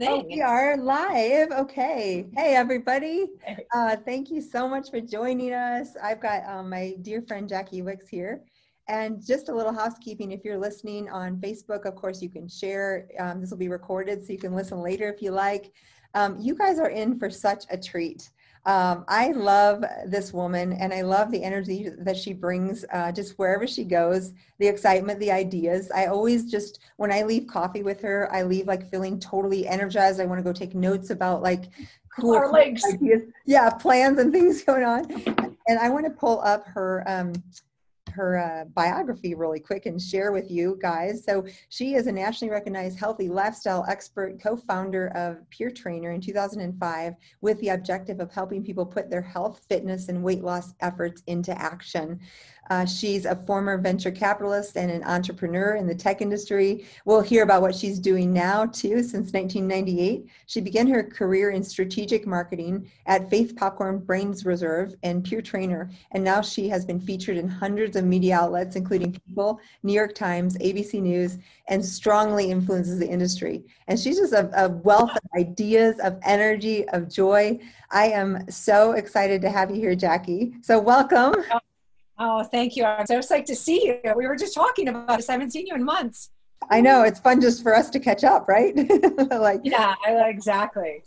thing. Oh, we are live. Okay. Hey, everybody. Uh, thank you so much for joining us. I've got um, my dear friend Jackie Wicks here. And just a little housekeeping if you're listening on Facebook, of course, you can share. Um, this will be recorded so you can listen later if you like. Um, you guys are in for such a treat. Um, I love this woman and I love the energy that she brings uh, just wherever she goes, the excitement, the ideas. I always just, when I leave coffee with her, I leave like feeling totally energized. I want to go take notes about like cool Our legs. ideas. Yeah, plans and things going on. And I want to pull up her um, her uh, biography really quick and share with you guys. So she is a nationally recognized healthy lifestyle expert, co-founder of Peer Trainer in 2005 with the objective of helping people put their health, fitness, and weight loss efforts into action. Uh, she's a former venture capitalist and an entrepreneur in the tech industry. We'll hear about what she's doing now, too, since 1998. She began her career in strategic marketing at Faith Popcorn Brains Reserve and Peer Trainer. And now she has been featured in hundreds of media outlets, including People, New York Times, ABC News, and strongly influences the industry. And she's just a, a wealth of ideas, of energy, of joy. I am so excited to have you here, Jackie. So, welcome. Oh, thank you. I'm so psyched to see you. We were just talking about this. I haven't seen you in months. I know it's fun just for us to catch up, right? like yeah, exactly.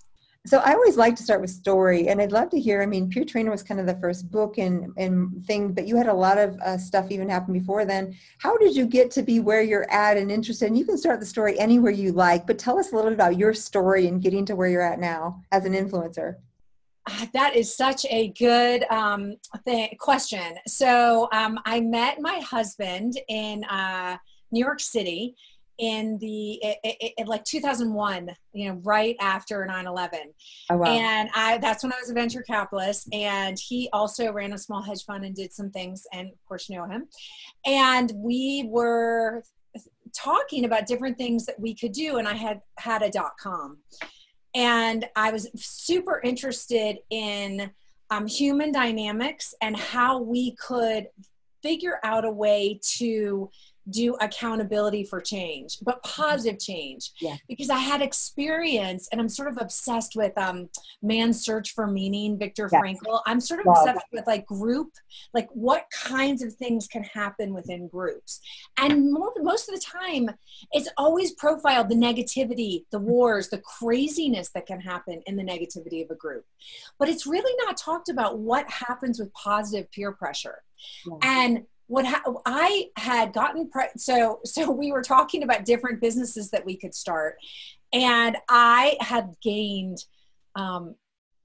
So I always like to start with story, and I'd love to hear. I mean, Peer Trainer was kind of the first book and and thing, but you had a lot of uh, stuff even happen before then. How did you get to be where you're at and interested? And you can start the story anywhere you like, but tell us a little bit about your story and getting to where you're at now as an influencer. Ah, that is such a good um, thing, question. So um, I met my husband in uh, New York City in the it, it, it, like 2001 you know right after 9-11 oh, wow. and i that's when i was a venture capitalist and he also ran a small hedge fund and did some things and of course know him and we were talking about different things that we could do and i had had a dot com and I was super interested in um, human dynamics and how we could figure out a way to do accountability for change, but positive change. Yeah. Because I had experience and I'm sort of obsessed with um Man's Search for Meaning, Viktor yes. Frankl. I'm sort of obsessed with like group, like what kinds of things can happen within groups. And more, most of the time, it's always profiled the negativity, the wars, the craziness that can happen in the negativity of a group. But it's really not talked about what happens with positive peer pressure. Yeah. And what ha- I had gotten pre- so so we were talking about different businesses that we could start, and I had gained um,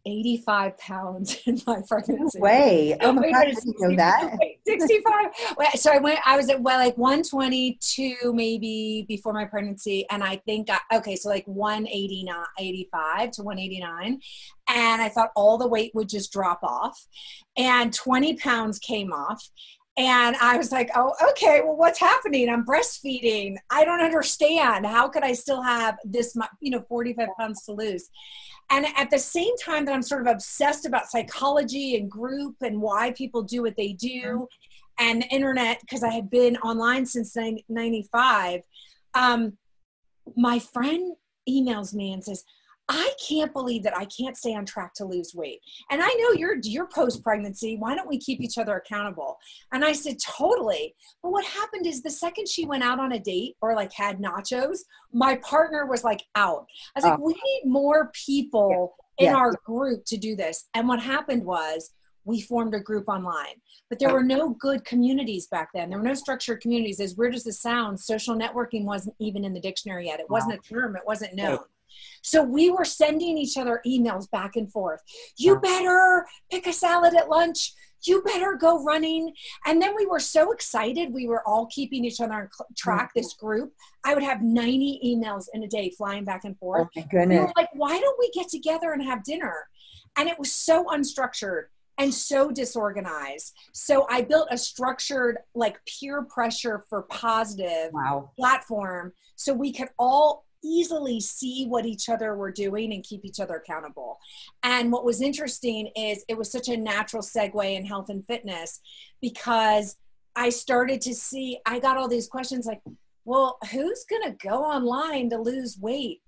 85 pounds in my pregnancy. No way. Oh my God, I didn't know that. 65. so I went, I was at well, like 122 maybe before my pregnancy. And I think, I, okay, so like 189, 85 to 189. And I thought all the weight would just drop off. And 20 pounds came off. And I was like, oh, okay, well, what's happening? I'm breastfeeding. I don't understand. How could I still have this, you know, 45 pounds to lose? And at the same time that I'm sort of obsessed about psychology and group and why people do what they do and the internet, because I had been online since 95, um, my friend emails me and says, I can't believe that I can't stay on track to lose weight. And I know you're you're post pregnancy. Why don't we keep each other accountable? And I said, totally. But what happened is the second she went out on a date or like had nachos, my partner was like out. I was like, oh. we need more people yeah. in yeah. our group to do this. And what happened was we formed a group online. But there oh. were no good communities back then. There were no structured communities. As weird as this sounds, social networking wasn't even in the dictionary yet. It wasn't a term, it wasn't known. Oh. So we were sending each other emails back and forth. You better pick a salad at lunch. You better go running. And then we were so excited. We were all keeping each other on track, this mm-hmm. group. I would have 90 emails in a day flying back and forth. Oh my goodness. We were like, why don't we get together and have dinner? And it was so unstructured and so disorganized. So I built a structured, like peer pressure for positive wow. platform so we could all easily see what each other were doing and keep each other accountable. And what was interesting is it was such a natural segue in health and fitness because I started to see, I got all these questions like, well, who's going to go online to lose weight?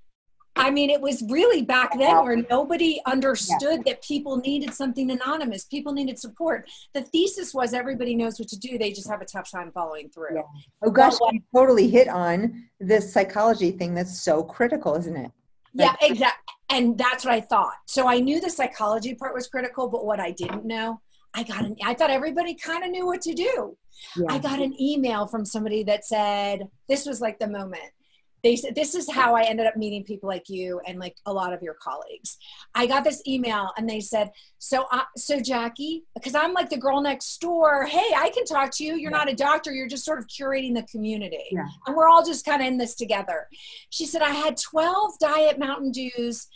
I mean, it was really back then where nobody understood yeah. that people needed something anonymous. People needed support. The thesis was everybody knows what to do. They just have a tough time following through. Yeah. Oh gosh, you totally hit on this psychology thing that's so critical, isn't it? Like, yeah, exactly. And that's what I thought. So I knew the psychology part was critical, but what I didn't know, I got an, I thought everybody kind of knew what to do. Yeah. I got an email from somebody that said, this was like the moment they said this is how i ended up meeting people like you and like a lot of your colleagues. I got this email and they said so uh, so jackie because i'm like the girl next door hey i can talk to you. You're yeah. not a doctor. You're just sort of curating the community. Yeah. and we're all just kind of in this together. She said i had 12 diet mountain dews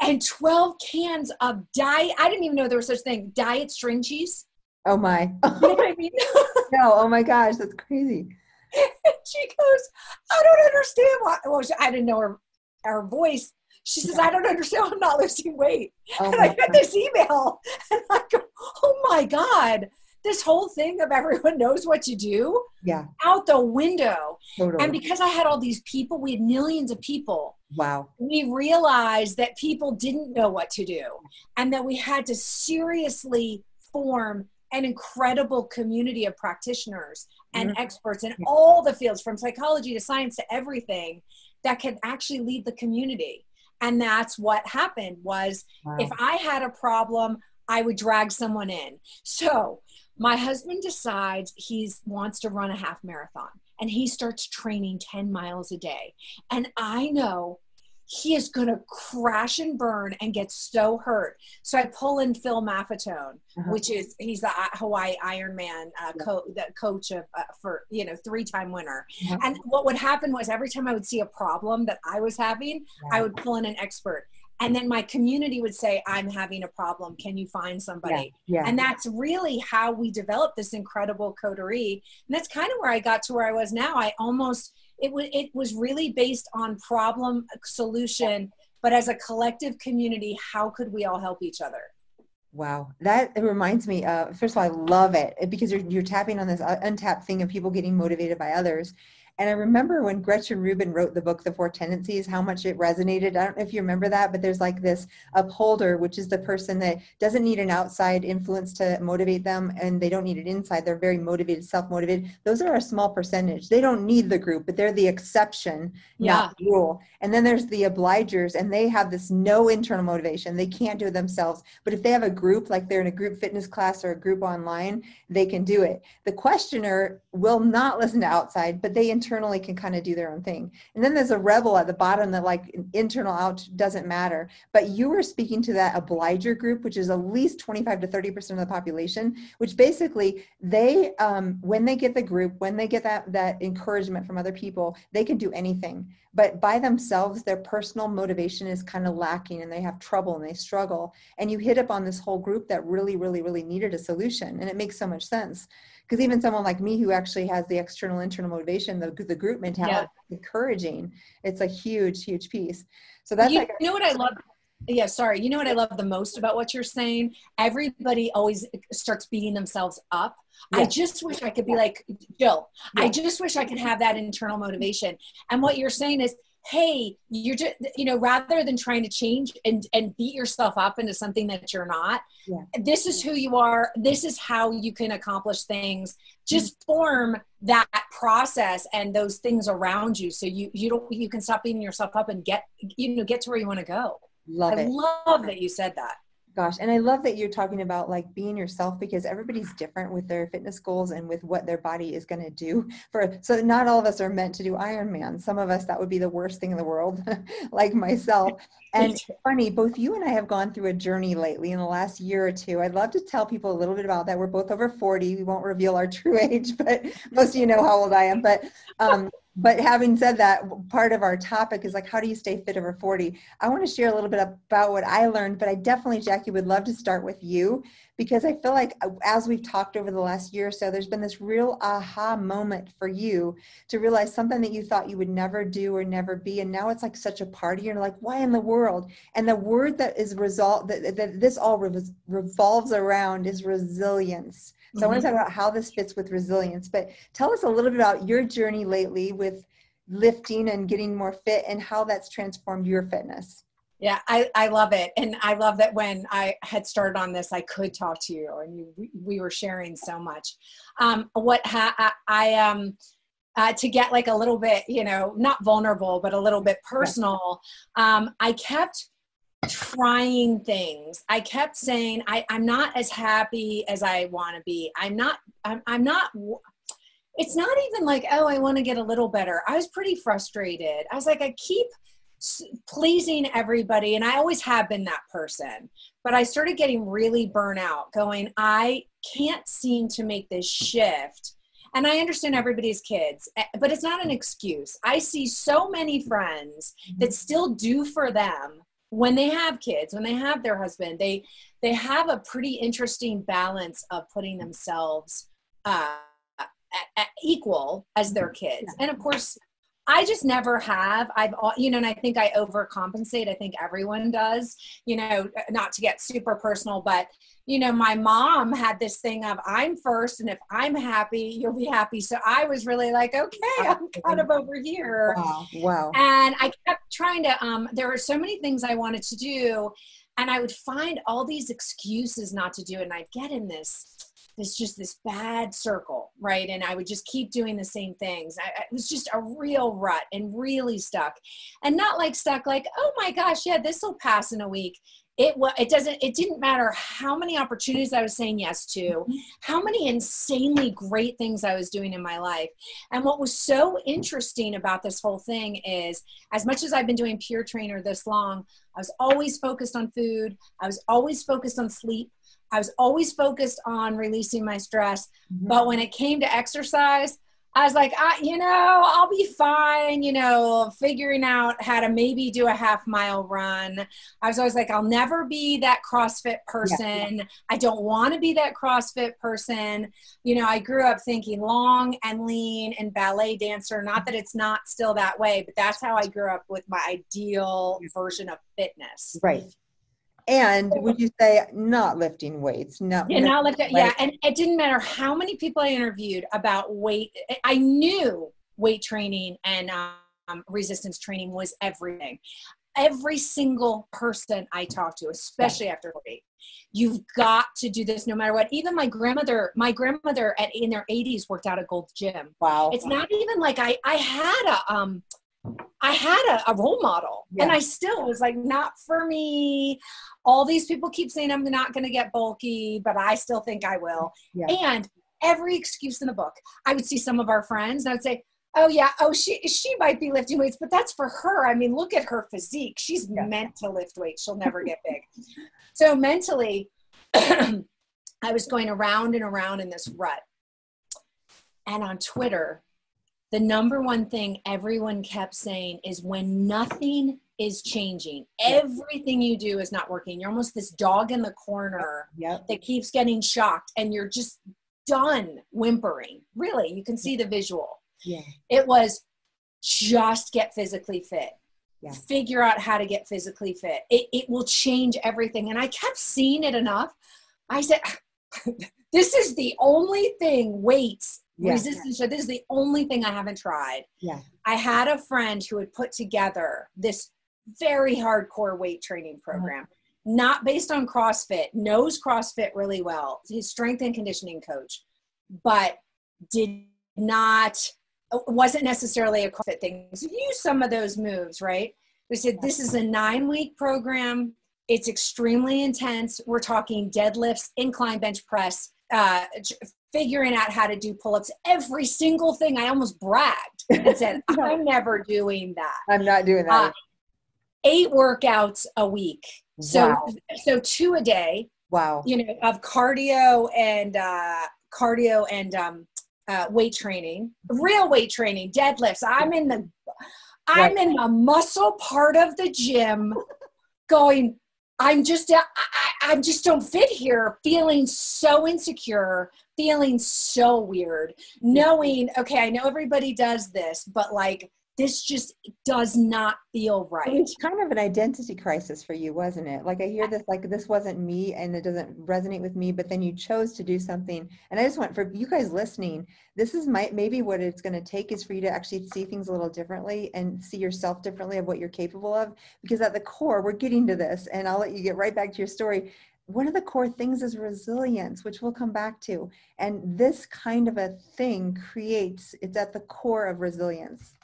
and 12 cans of diet i didn't even know there was such thing diet string cheese. Oh my. You know I mean? no oh my gosh that's crazy she goes, I don't understand why. Well, I didn't know her, her voice. She says, I don't understand why I'm not losing weight. Oh and I get this email and I go, oh my God, this whole thing of everyone knows what to do. Yeah. Out the window. Totally. And because I had all these people, we had millions of people. Wow. We realized that people didn't know what to do and that we had to seriously form an incredible community of practitioners and mm-hmm. experts in all the fields from psychology to science to everything that can actually lead the community and that's what happened was wow. if i had a problem i would drag someone in so my husband decides he wants to run a half marathon and he starts training 10 miles a day and i know he is going to crash and burn and get so hurt. So I pull in Phil Maffetone, uh-huh. which is he's the Hawaii Ironman uh, co- the coach of uh, for you know three time winner. Uh-huh. And what would happen was every time I would see a problem that I was having, I would pull in an expert. And then my community would say, I'm having a problem. Can you find somebody? Yeah, yeah. And that's really how we developed this incredible coterie. And that's kind of where I got to where I was now. I almost it was it was really based on problem solution but as a collective community how could we all help each other? Wow. That reminds me uh, first of all i love it because you're, you're tapping on this uh, untapped thing of people getting motivated by others and I remember when Gretchen Rubin wrote the book, The Four Tendencies, how much it resonated. I don't know if you remember that, but there's like this upholder, which is the person that doesn't need an outside influence to motivate them and they don't need it inside. They're very motivated, self motivated. Those are a small percentage. They don't need the group, but they're the exception, yeah. not the rule. And then there's the obligers, and they have this no internal motivation. They can't do it themselves. But if they have a group, like they're in a group fitness class or a group online, they can do it. The questioner will not listen to outside, but they internally can kind of do their own thing. And then there's a rebel at the bottom that like internal out doesn't matter. But you were speaking to that obliger group, which is at least 25 to 30% of the population, which basically they, um, when they get the group, when they get that, that encouragement from other people, they can do anything. But by themselves, their personal motivation is kind of lacking and they have trouble and they struggle. And you hit up on this whole group that really, really, really needed a solution. And it makes so much sense because even someone like me who actually has the external internal motivation the, the group mentality yeah. encouraging. It's a huge huge piece. So that's you, like you know what i love? Yeah sorry. You know what i love the most about what you're saying? Everybody always starts beating themselves up. Yeah. i just wish i could be like jill. Yeah. i just wish i could have that internal motivation. And what you're saying is hey you're just you know rather than trying to change and and beat yourself up into something that you're not yeah. this is who you are. This is how you can accomplish things. Just mm-hmm. form that process and those things around you so you you don't you can stop beating yourself up and get you know get to where you want to go. Love I it. love that you said that Gosh, and I love that you're talking about like being yourself because everybody's different with their fitness goals and with what their body is going to do. For so not all of us are meant to do Ironman. Some of us that would be the worst thing in the world, like myself. And funny, both you and I have gone through a journey lately in the last year or two. I'd love to tell people a little bit about that. We're both over 40. We won't reveal our true age, but most of you know how old I am. But um, but having said that part of our topic is like how do you stay fit over 40 i want to share a little bit about what i learned but i definitely jackie would love to start with you because i feel like uh, as we've talked over the last year or so there's been this real aha moment for you to realize something that you thought you would never do or never be and now it's like such a party you're like why in the world? And the word that is result that, that this all revolves around is resilience so mm-hmm. I want to talk about how this fits with resilience. But tell us a little bit about your journey lately with lifting and getting more fit and how that's transformed your fitness. Yeah, I, I love it. And I love that when I had started on this, I could talk to you and you, we, we were sharing so much. Um, what ha- I, I um, uh, to get like a little bit, you know, not vulnerable, but a little bit personal, um, I kept trying things. I kept saying, I, I'm not as happy as I want to be. I'm not, I'm, I'm not, it's not even like, oh, I want to get a little better. I was pretty frustrated. I was like, I keep pleasing everybody and i always have been that person but i started getting really burnout going i can't seem to make this shift and i understand everybody's kids eh, but it's not an excuse i see so many friends that still do for them when they have kids when they have their husband they they have a pretty interesting balance of putting themselves uh, at, at equal as their kids. And of course I just never have. I've, you know, and I think I overcompensate. I think everyone does, you know, not to get super personal, but, you know, my mom had this thing of I'm first, and if I'm happy, you'll be happy. So I was really like, okay, I'm kind of over here. Wow. Wow. And I kept trying to, um, there were so many things I wanted to do, and I would find all these excuses not to do it. And I'd get in this this just this bad circle, right? And I would just keep doing the same things. I, it was just a real rut and really stuck, and not like stuck like, oh my gosh, yeah, this will pass in a week. It was. It doesn't. It didn't matter how many opportunities I was saying yes to, mm-hmm. how many insanely great things I was doing in my life. And what was so interesting about this whole thing is, as much as I've been doing peer trainer this long, I was always focused on food. I was always focused on sleep. I was always focused on releasing my stress. Mm-hmm. But when it came to exercise, I was like, I, you know, I'll be fine, you know, figuring out how to maybe do a half mile run. I was always like, I'll never be that CrossFit person. Yeah. I don't want to be that CrossFit person. You know, I grew up thinking long and lean and ballet dancer. Not that it's not still that way, but that's how I grew up with my ideal version of fitness. Right and would you say not lifting weights no yeah not lifting yeah and it didn't matter how many people i interviewed about weight i knew weight training and um, resistance training was everything. Every single person i talked to especially after 40 you've got to do this no matter what. Even my grandmother my grandmother at in their 80s worked out at gold gym. Wow. It's not even like i i had a um I had a, a role model yeah. and I still was like, not for me. All these people keep saying I'm not going to get bulky, but I still think I will. Yeah. And every excuse in the book, I would see some of our friends and I would say, oh yeah, oh she she might be lifting weights, but that's for her. I mean, look at her physique. She's yeah. meant to lift weights. She'll never get big. so mentally, I was going around and around in this rut. And on Twitter, the number one thing everyone kept saying is when nothing is changing, everything you do is not working. You're almost this dog in the corner yep. that keeps getting shocked and you're just done whimpering. Really, you can see the visual. Yeah. It was just get physically fit. Yeah. Figure out how to get physically fit. It, it will change everything. And I kept seeing it enough. I said, this is the only thing weights yeah. resistance this is the only thing i haven't tried yeah i had a friend who had put together this very hardcore weight training uh-huh. program uh-huh. not based on crossfit knows crossfit really well his strength and conditioning coach but did not wasn't necessarily a crossfit thing so use some of those moves right we said this is a nine week program it's extremely intense we're talking deadlifts incline bench press uh, figuring out how to do pull-ups. Every single thing i almost bragged and said i'm never doing that. I'm not doing that uh, eight workouts a week. So wow. so two a day wow. you know of cardio and uh cardio and um uh, weight training real weight training deadlifts. I'm in the i'm right. in the muscle part of the gym going I'm just, I, I just don't fit here, feeling so insecure, feeling so weird, knowing, okay, I know everybody does this, but like this just does not feel right. It's kind of an identity crisis for you, wasn't it? Like I hear this, like this wasn't me and it doesn't resonate with me, but then you chose to do something. And I just want for you guys listening, this is my maybe what it's going to take is for you to actually see things a little differently and see yourself differently of what you're capable of. Because at the core, we're getting to this, and I'll let you get right back to your story one of the core things is resilience, which we'll come back to. And this kind of a thing creates, it's at the core of resilience.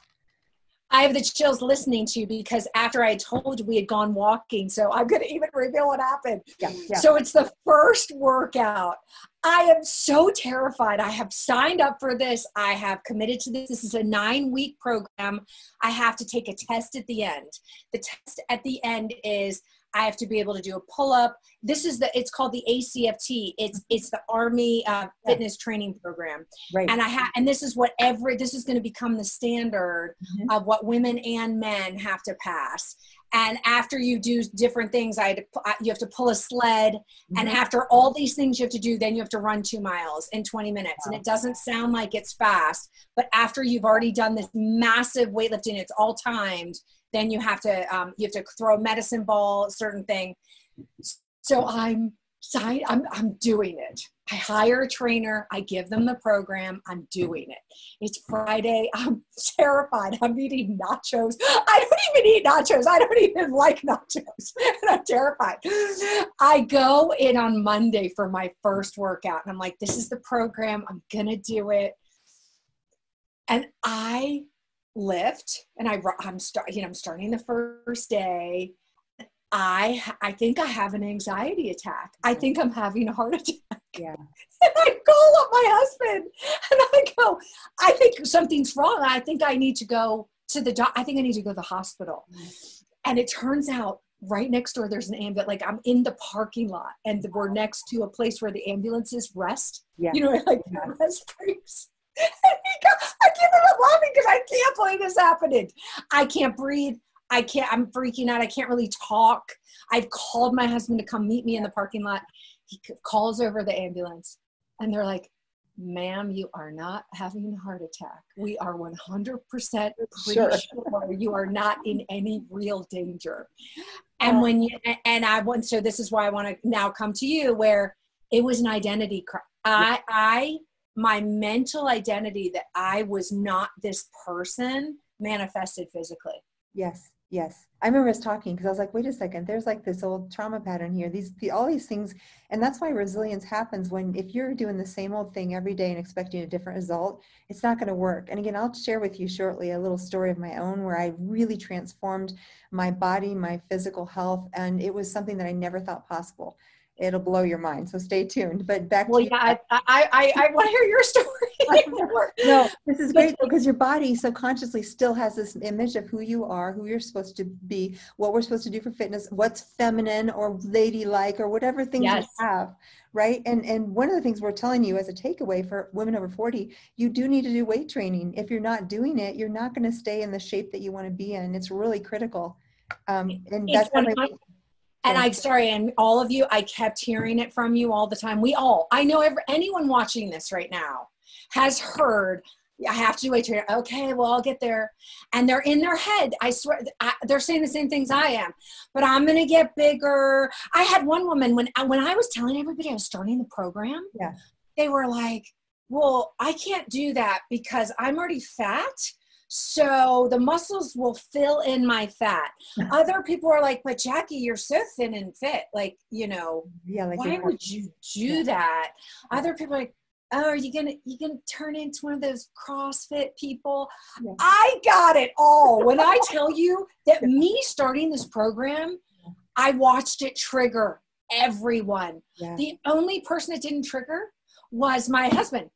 I have the chills listening to you because after I told you we had gone walking, so I'm going to even reveal what happened. Yeah, yeah. So it's the first workout. I am so terrified. I have signed up for this. I have committed to this. This is a nine week program. I have to take a test at the end. The test at the end is I have to be able to do a pull up. This is the it's called the ACFT. It's it's the Army uh, Fitness Training Program. Right. And I have and this is what every this is going to become the standard mm-hmm. of what women and men have to pass. And after you do different things, I to, you have to pull a sled. Mm-hmm. And after all these things you have to do, then you have to run two miles in 20 minutes. Wow. And it doesn't sound like it's fast, but after you've already done this massive weightlifting, it's all timed then you have to um, you have to throw a medicine ball, certain thing. So I'm I'm I'm doing it. I hire a trainer. I give them the program. I'm doing it. It's Friday. I'm terrified. I'm eating nachos. I don't even eat nachos. I don't even like nachos. And I'm terrified. I go in on Monday for my first workout. And I'm like, this is the program. I'm to do it. And I lift and I, I'm start, you know, I'm starting the first day. I, I think I have an anxiety attack. I think I'm having a heart attack. Yeah. And I call up my husband and I go, I think something's wrong. I think I need to go to the doc. I think I need to go to the hospital. Mm. And it turns out right next door there's an ambulance like i'm in the parking lot and we're next to a place where the ambulances rest yeah. you know like yeah. rest breaks I can't believe laughing because I can't believe this happening. I can't breathe. I can't, I'm freaking out. I can't really talk. I've called my husband to come meet me in the parking lot. He calls over the ambulance and they're like, ma'am, you are not having a heart attack. We are 100% pretty sure. sure you are not in any real danger. And uh. when you, and I want, so this is why I want to now come to you where it was an identity. I, I my mental identity that I was not this person manifested physically. Yes, yes. I remember us talking because I was like, wait a second, there's like this old trauma pattern here. These, the, all these things, and that's why resilience happens when if you're doing the same old thing every day and expecting a different result, it's not going to work. And again, I'll share with you shortly a little story of my own where I really transformed my body, my physical health, and it was something that I never thought possible it'll blow your mind. So stay tuned. But back well, to yeah, I, I, I, I want to hear your story. no, this is great because your body subconsciously still has this image of who you are, who you're supposed to be, what we're supposed to do for fitness, what's feminine or ladylike or whatever things yes. you have. Right. And and one of the things we're telling you as a takeaway for women over 40, you do need to do weight training. If you're not doing it, you're not going to stay in the shape that you want to be in. It's really critical. Um, and that's and I'm sorry, and all of you, I kept hearing it from you all the time. We all, I know every, anyone watching this right now has heard, I have to do weight training. Okay, well, I'll get there. And they're in their head. I swear, I, they're saying the same things I am. But I'm going to get bigger. I had one woman when uh, when I was telling everybody I was starting the program. Yeah. They were like, "Well, I can't do that because I'm already fat." So the muscles will fill in my fat. Other people are like, but Jackie, you're so thin and fit. Like, you know, yeah, like why would you do yeah. that? Other people are like, oh, are you gonna you gonna turn into one of those CrossFit people? Yeah. I got it all. When I tell you that me starting this program, I watched it trigger everyone. Yeah. The only person that didn't trigger was my husband,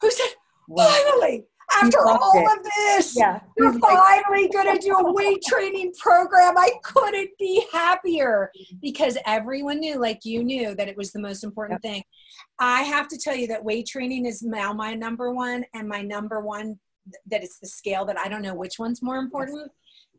who said, wow. finally, after all it. of this, yeah. you're finally going to do a weight training program. I couldn't be happier because everyone knew, like you knew, that it was the most important yep. thing. I have to tell you that weight training is now my number one, and my number one that it's the scale that I don't know which one's more important.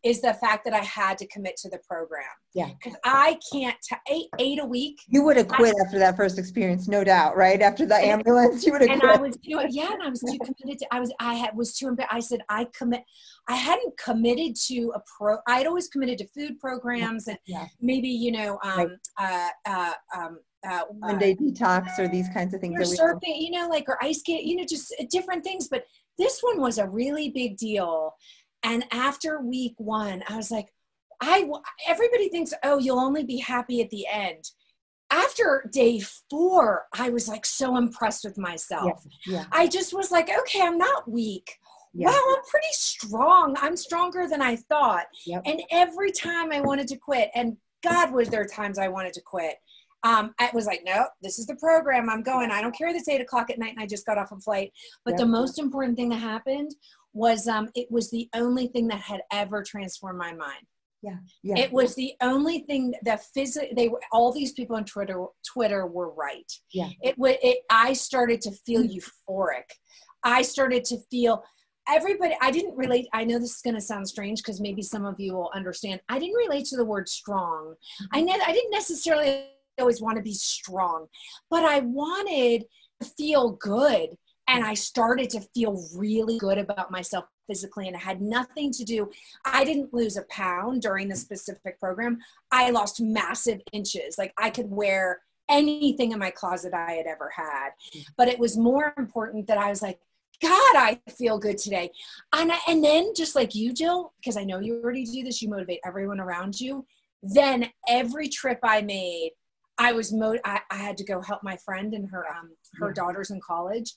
Is the fact that I had to commit to the program. Yeah. Because I can't t- eight eight a week. You would have quit I, after that first experience, no doubt, right? After the ambulance, you would have quit. and quit. I was you know, yeah, and I was too committed to I was I had was too I said I commit I hadn't committed to a pro I'd always committed to food programs and yeah. maybe, you know, um right. uh, uh um uh, Monday detox or these kinds of things. Or surfing, you know, like or ice skate, you know, just different things. But this one was a really big deal. And after week one, I was like, I everybody thinks, oh, you'll only be happy at the end. After day four, I was like so impressed with myself. Yeah, yeah. I just was like, okay, I'm not weak. Yeah. Wow, I'm pretty strong. I'm stronger than I thought. Yep. And every time I wanted to quit, and God, was there times I wanted to quit. Um, I was like, no, this is the program. I'm going. I don't care that it's eight o'clock at night and I just got off a flight. But yep. the most important thing that happened was um, it was the only thing that had ever transformed my mind. Yeah, yeah. It was the only thing that physically they were all these people on Twitter Twitter were right. Yeah. It would it I started to feel mm. euphoric. I started to feel everybody I didn't relate I know this is going to sound strange because maybe some of you will understand. I didn't relate to the word strong. I mm-hmm. ne- I didn't necessarily always want to be strong, but I wanted to feel good and I started to feel really good about myself physically and it had nothing to do I didn't lose a pound during the specific program. I lost massive inches. Like I could wear anything in my closet I had ever had. But it was more important that I was like God, I feel good today. And, I, and then, just like you, Jill, because I know you already do this, you motivate everyone around you. Then every trip I made, I was mo- I, I had to go help my friend and her um her yeah. daughters in college.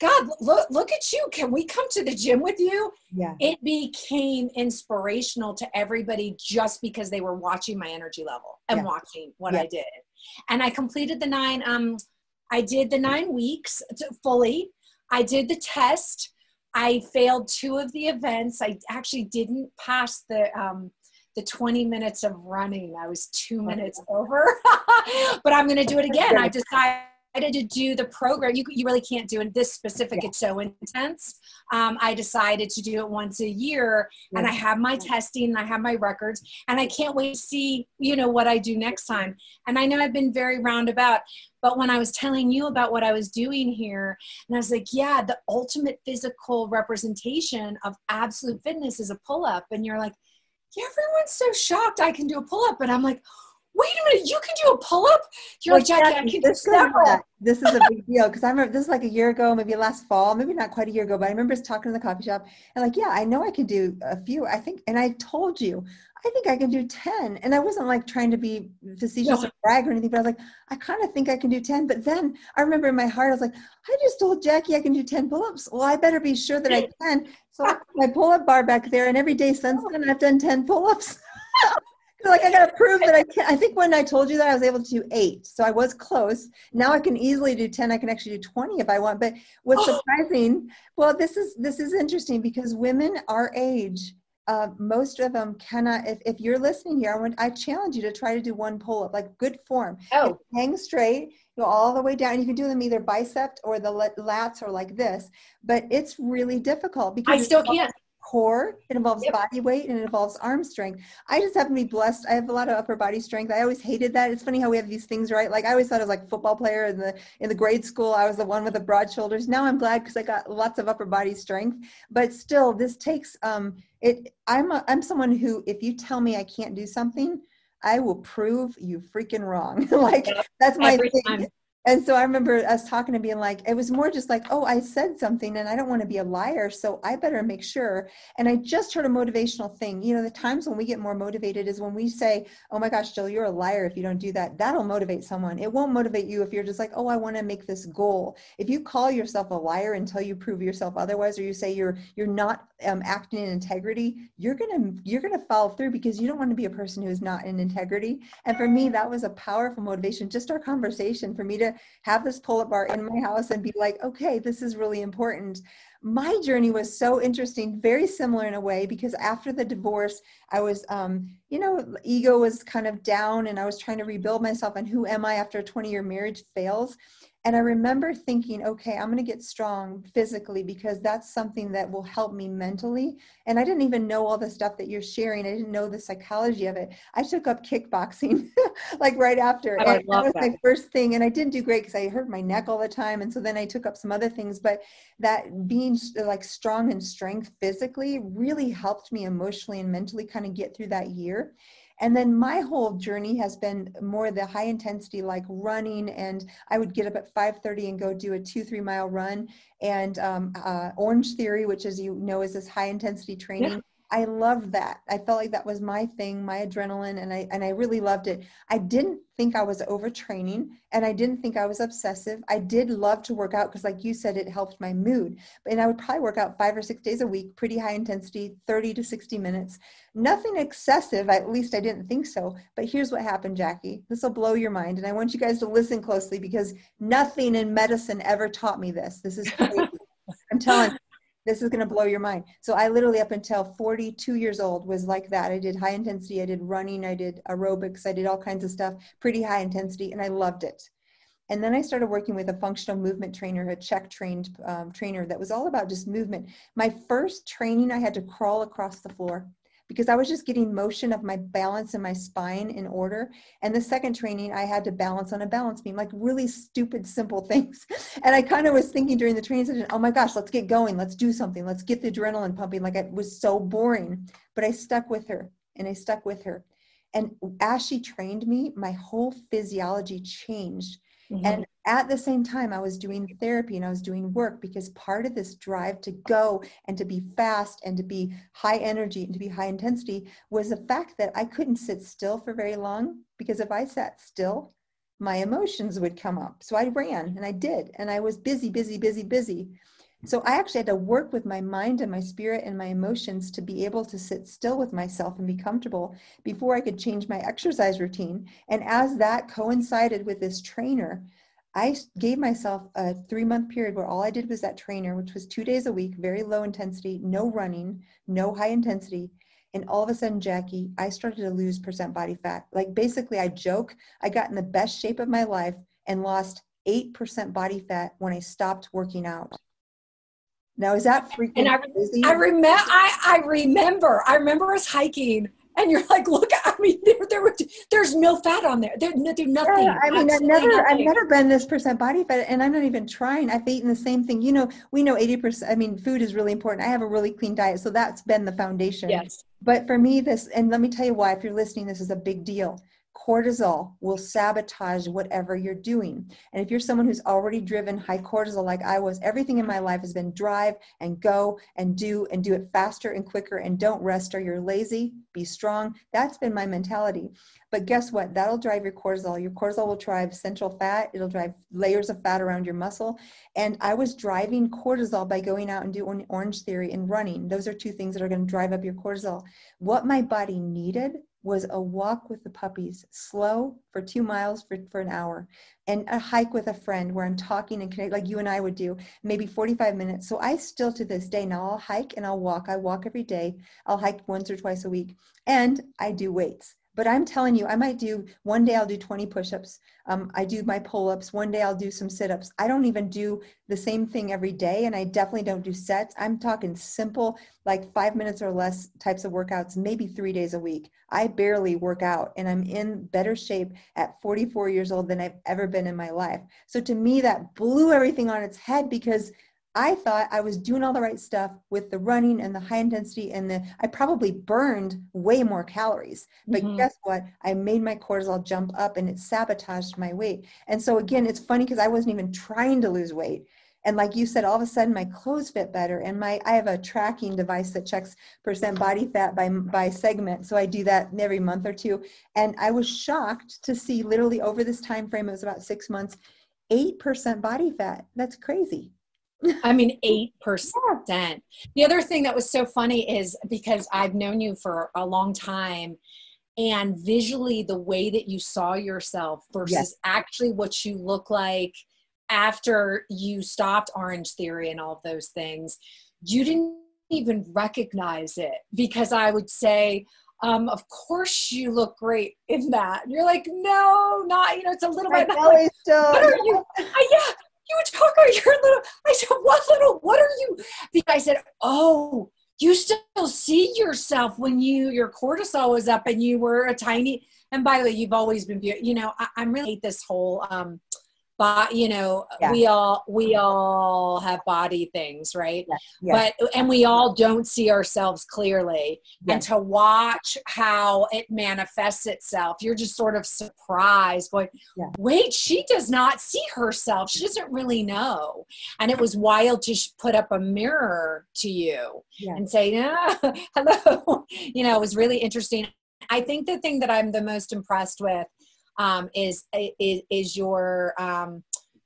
God, look, look at you. Can we come to the gym with you? Yeah. It became inspirational to everybody just because they were watching my energy level and yeah. watching what yeah. I did. And I completed the nine, um, I did the nine weeks fully. I did the test. I failed two of the events. I actually didn't pass the, um, the 20 minutes of running. I was two minutes over, but I'm going to do it again. I decided to do the program. You, you really can't do it this specific. Yeah. It's so intense. Um, I decided to do it once a year yeah. and I have my testing and I have my records and I can't wait to see, you know, what I do next time. And I know I've been very roundabout, but when I was telling you about what I was doing here, and I was like, yeah, the ultimate physical representation of absolute fitness is a pull up. And you're like, yeah, everyone's so shocked I can do a pull up. And I'm like, wait a minute, you can do a pull up? You're well, like, Jackie, I can do several. This is a big deal because I remember this is like a year ago, maybe last fall, maybe not quite a year ago, but I remember us talking in the coffee shop and like, yeah, I know I can do a few. I think, and I told you, I think I can do 10. And I wasn't like trying to be facetious no. or brag or anything, but I was like, I kind of think I can do 10. But then I remember in my heart, I was like, I just told Jackie I can do 10 pull ups. Well, I better be sure that I can. So I put my pull up bar back there, and every day since oh. then, I've done 10 pull ups. like I gotta prove that I can. I think when I told you that I was able to do eight, so I was close. Now I can easily do ten. I can actually do twenty if I want. But what's oh. surprising? Well, this is this is interesting because women our age, uh, most of them cannot. If, if you're listening here, I, want, I challenge you to try to do one pull up, like good form. Oh, hang straight, go all the way down. You can do them either bicep or the lats or like this. But it's really difficult because I still can't core, it involves yep. body weight, and it involves arm strength. I just happen to be blessed. I have a lot of upper body strength. I always hated that. It's funny how we have these things, right? Like I always thought I was like football player in the in the grade school. I was the one with the broad shoulders. Now I'm glad because I got lots of upper body strength. But still, this takes um it. I'm a, I'm someone who, if you tell me I can't do something, I will prove you freaking wrong. like that's my Every thing. Time and so I remember us talking and being like, it was more just like, oh, I said something and I don't want to be a liar, so I better make sure. And I just heard a motivational thing. You know, the times when we get more motivated is when we say, oh my gosh, Jill, you're a liar if you don't do that. That'll motivate someone. It won't motivate you if you're just like, oh, I want to make this goal. If you call yourself a liar until you prove yourself otherwise, or you say you're you're not um, acting in integrity, you're gonna you're gonna follow through because you don't want to be a person who's not in integrity. And for me, that was a powerful motivation. Just our conversation for me to have this pull-up bar in my house and be like, okay, this is really important. My journey was so interesting, very similar in a way, because after the divorce, I was um, you know, ego was kind of down and I was trying to rebuild myself and who am I after a 20 year marriage fails. And I remember thinking, okay, I'm going to get strong physically because that's something that will help me mentally. And I didn't even know all the stuff that you're sharing. I didn't know the psychology of it. I took up kickboxing like right after. Oh, and that was that. my first thing. And I didn't do great because I hurt my neck all the time. And so then I took up some other things. But that being like strong and strength physically really helped me emotionally and mentally kind of get through that year and then my whole journey has been more the high intensity like running and i would get up at 5.30 and go do a two three mile run and um, uh, orange theory which as you know is this high intensity training yeah. I loved that. I felt like that was my thing, my adrenaline, and I and I really loved it. I didn't think I was overtraining, and I didn't think I was obsessive. I did love to work out because, like you said, it helped my mood. And I would probably work out five or six days a week, pretty high intensity, thirty to sixty minutes. Nothing excessive. At least I didn't think so. But here's what happened, Jackie. This will blow your mind, and I want you guys to listen closely because nothing in medicine ever taught me this. This is crazy. I'm telling this is going to blow your mind. So I literally up until 42 years old was like that. I did high intensity, I did running, I did aerobics, I did all kinds of stuff, pretty high intensity, and I loved it. And then I started working with a functional movement trainer, a CHEK trained um, trainer that was all about just movement. My first training, I had to crawl across the floor because I was just getting motion of my balance and my spine in order. And the second training, I had to balance on a balance beam, like really stupid, simple things. And I kind of was thinking during the training session, oh my gosh, let's get going. Let's do something. Let's get the adrenaline pumping. Like it was so boring. But I stuck with her and I stuck with her. And as she trained me, my whole physiology changed Mm-hmm. And at the same time, I was doing therapy and I was doing work because part of this drive to go and to be fast and to be high energy and to be high intensity was the fact that I couldn't sit still for very long because if I sat still, my emotions would come up. So I ran and I did. And I was busy, busy, busy, busy. So I actually had to work with my mind and my spirit and my emotions to be able to sit still with myself and be comfortable before I could change my exercise routine. And as that coincided with this trainer, I gave myself a three month period where all I did was that trainer, which was two days a week, very low intensity, no running, no high intensity. And all of a sudden, Jackie, I started to lose percent body fat. Like basically, I joke, I got in the best shape of my life and lost 8% body fat when I stopped working out. Now is that freaking and I, crazy? I remember I, I remember I remember us hiking and you're like, look, I mean, there, there, there's no fat on there. There, there's nothing. Yeah, I mean, I've never, nothing. I've never been this percent body fat, and I'm not even trying. I've eaten the same thing. You know, we know 80 percent. I mean, food is really important. I have a really clean diet, so that's been the foundation. Yes. But for me, this, and let me tell you why. If you're listening, this is a big deal cortisol will sabotage whatever you're doing. And if you're someone who's already driven high cortisol like I was, everything in my life has been drive and go and do and do it faster and quicker and don't rest or you're lazy, be strong. That's been my mentality. But guess what? That'll drive your cortisol. Your cortisol will drive central fat. It'll drive layers of fat around your muscle. And I was driving cortisol by going out and doing orange theory and running. Those are two things that are going to drive up your cortisol. What my body needed was a walk with the puppies, slow for two miles for, for an hour, and a hike with a friend where I'm talking and connect like you and I would do, maybe 45 minutes. So I still to this day now I'll hike and I'll walk. I walk every day. I'll hike once or twice a week, and I do weights. But I'm telling you, I might do one day I'll do 20 push ups. Um, I do my pull ups. One day I'll do some sit ups. I don't even do the same thing every day. And I definitely don't do sets. I'm talking simple, like five minutes or less types of workouts, maybe three days a week. I barely work out and I'm in better shape at 44 years old than I've ever been in my life. So to me, that blew everything on its head because I thought I was doing all the right stuff with the running and the high intensity and the I probably burned way more calories. But mm-hmm. guess what? I made my cortisol jump up and it sabotaged my weight. And so again, it's funny because I wasn't even trying to lose weight. And like you said, all of a sudden my clothes fit better. And my I have a tracking device that checks percent body fat by by segment. So I do that every month or two. And I was shocked to see literally over this time frame, it was about six months, eight percent body fat. That's crazy. I mean, 8%. The other thing that was so funny is because I've known you for a long time and visually the way that you saw yourself versus yes. actually what you look like after you stopped Orange Theory and all of those things, you didn't even recognize it because I would say, um, of course you look great in that. And you're like, no, not, you know, it's a little My bit. belly still. What are you? Yeah, you were talking, you're little. I said, what little, what are you? Because I said, oh, you still see yourself when you, your cortisol was up and you were a tiny, and by the way, you've always been beautiful. You know, I, I'm really hate this whole, um, but you know Yeah. we all we all have body things right? Yes, yes, but and we all don't see ourselves clearly. And to watch how it manifests itself you're just sort of surprised but wait she does not see herself. She doesn't really know. And it was wild to put up a mirror to you and say yeah, hello. You know it was really interesting. I think the thing that i'm the most impressed with um, is, is is your um,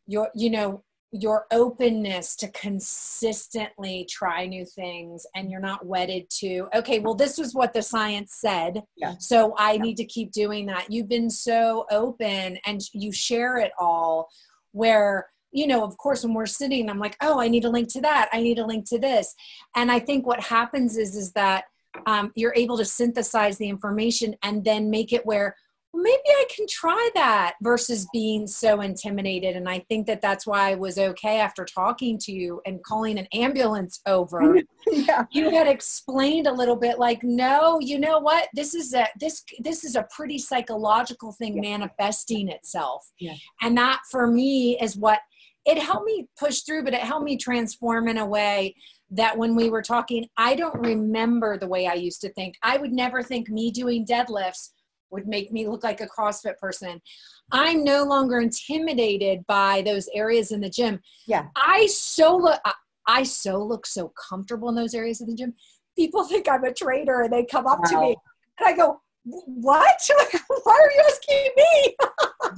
your you know your openness to consistently try new things and you're not wedded to okay well this was what the science said Yeah. so i need to keep doing that. You've been so open and you share it all where you know of course when we're sitting i'm like oh i need a link to that. I need a link to this. And i think what happens is is that um, you're able to synthesize the information and then make it where maybe I can try that versus being so intimidated. And I think that that's why I was okay after talking to you and calling an ambulance over. yeah. you had explained a little bit like, no, you know what? This is a this this is a pretty psychological thing manifesting itself. Yeah. And that for me is what it helped me push through, but it helped me transform in a way that when we were talking, I don't remember the way I used to think. I would never think me doing deadlifts would make me look like a CrossFit person. I'm no longer intimidated by those areas in the gym. Yeah. I so look I, I so look so comfortable in those areas of the gym. People think I'm a trainer and they come up to me and I go, "What? Why are you asking me?"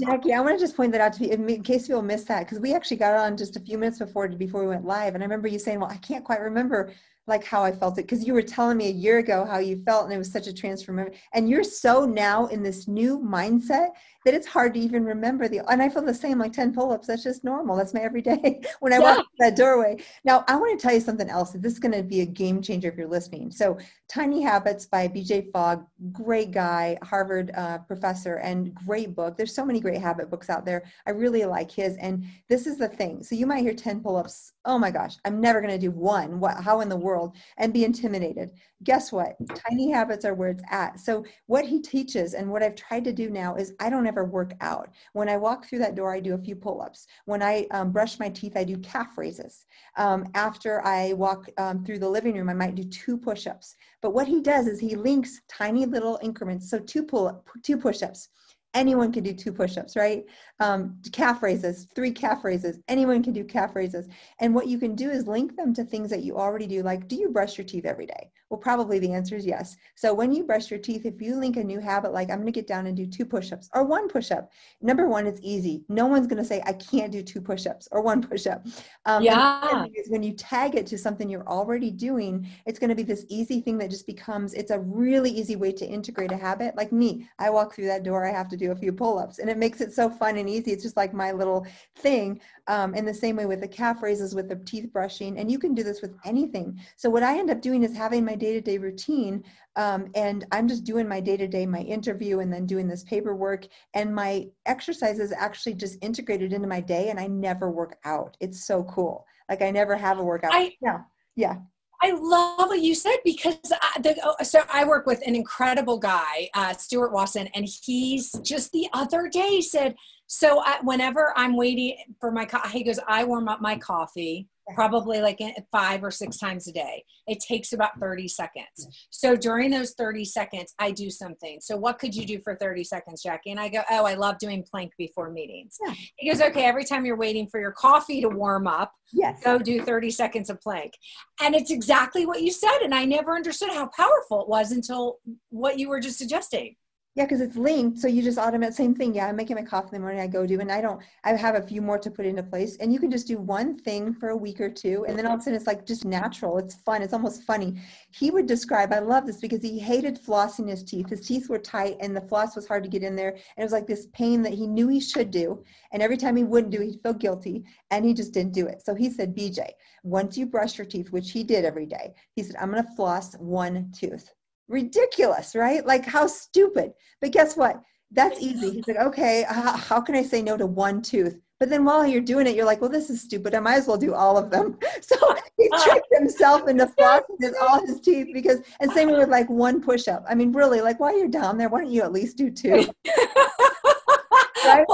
Jackie, I want to just point that out to you in in case people missed that because we actually got on just a few minutes before before we went live, and I remember you saying, "Well, I can't quite remember like how I felt it because you were telling me a year ago how you felt, and it was such a transformation. And you're so now in this new mindset that it's hard to even remember the. And I feel the same, like ten pull-ups. That's just normal. That's my everyday when I walk Yeah. through that doorway. Now, I want to tell you something else. This is going to be a game changer if you're listening. So, Tiny Habits by BJ Fogg, great guy, Harvard uh, professor, and great book. There's so many great habit books out there. I really like his. And this is the thing. So you might hear 10 pull-ups. Oh my gosh, I'm never going to do one. What? How in the world? And be intimidated. Guess what? Tiny habits are where it's at. So what he teaches and what I've tried to do now is I don't ever work out. When I walk through that door, I do a few pull-ups. When I um, brush my teeth, I do calf raises. Um, after I walk um, through the living room, I might do two push-ups. But what he does is he links tiny little increments. So two pull two push-ups. Anyone can do two push-ups, right? Um, calf raises, three calf raises. Anyone can do calf raises. And what you can do is link them to things that you already do. Like, do you brush your teeth every day? Well, probably the answer is yes. So when you brush your teeth, if you link a new habit, like I'm going to get down and do two push-ups or one push-up. Number one, it's easy. No one's going to say I can't do two push-ups or one push-up. Um, Yeah. is when you tag it to something you're already doing, it's going to be this easy thing that just becomes. It's a really easy way to integrate a habit. Like me, I walk through that door, I have to do a few pull-ups, and it makes it so fun and easy. It's just like my little thing. Um, in the same way with the calf raises, with the teeth brushing, and you can do this with anything. So what I end up doing is having my day-to-day routine, um, and I'm just doing my day-to-day, my interview, and then doing this paperwork, and my exercises actually just integrated into my day, and I never work out. It's so cool. Like I never have a workout. I- yeah, yeah, I love what you said because I, the, oh, so I work with an incredible guy, uh, Stuart Wasson, and he's just the other day said, so I, whenever I'm waiting for my, co- he goes, I warm up my coffee probably like five or six times a day. It takes about 30 seconds. So during those 30 seconds, I do something. So what could you do for 30 seconds, Jackie? And I go, oh, I love doing plank before meetings. Yeah. He goes, okay, every time you're waiting for your coffee to warm up, yes. go do 30 seconds of plank. And it's exactly what you said. And I never understood how powerful it was until what you were just suggesting. Yeah, because it's linked. So you just automate same thing. Yeah, I'm making my coffee in the morning. I go do, and I don't. I have a few more to put into place, and you can just do one thing for a week or two, and then all of a sudden it's like just natural. It's fun. It's almost funny. He would describe. I love this because he hated flossing his teeth. His teeth were tight, and the floss was hard to get in there, and it was like this pain that he knew he should do, and every time he wouldn't do, he'd feel guilty, and he just didn't do it. So he said, BJ, once you brush your teeth, which he did every day, he said, I'm going to floss one tooth ridiculous, right? Like how stupid. But guess what? That's easy. He's like, okay, uh, how can I say no to one tooth? But then while you're doing it, you're like, well, this is stupid. I might as well do all of them. So he tricked himself into flossing all his teeth because, and same with like one push up. I mean, really, like while you're down there, why don't you at least do two? right?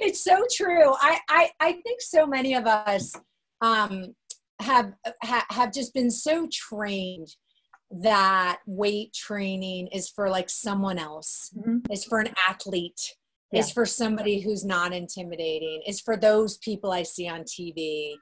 it's so true. I, I, I think so many of us um, have, ha, have just been so trained that weight training is for like someone else, mm-hmm. is for an athlete, yeah. is for somebody who's not intimidating, is for those people I see on TV.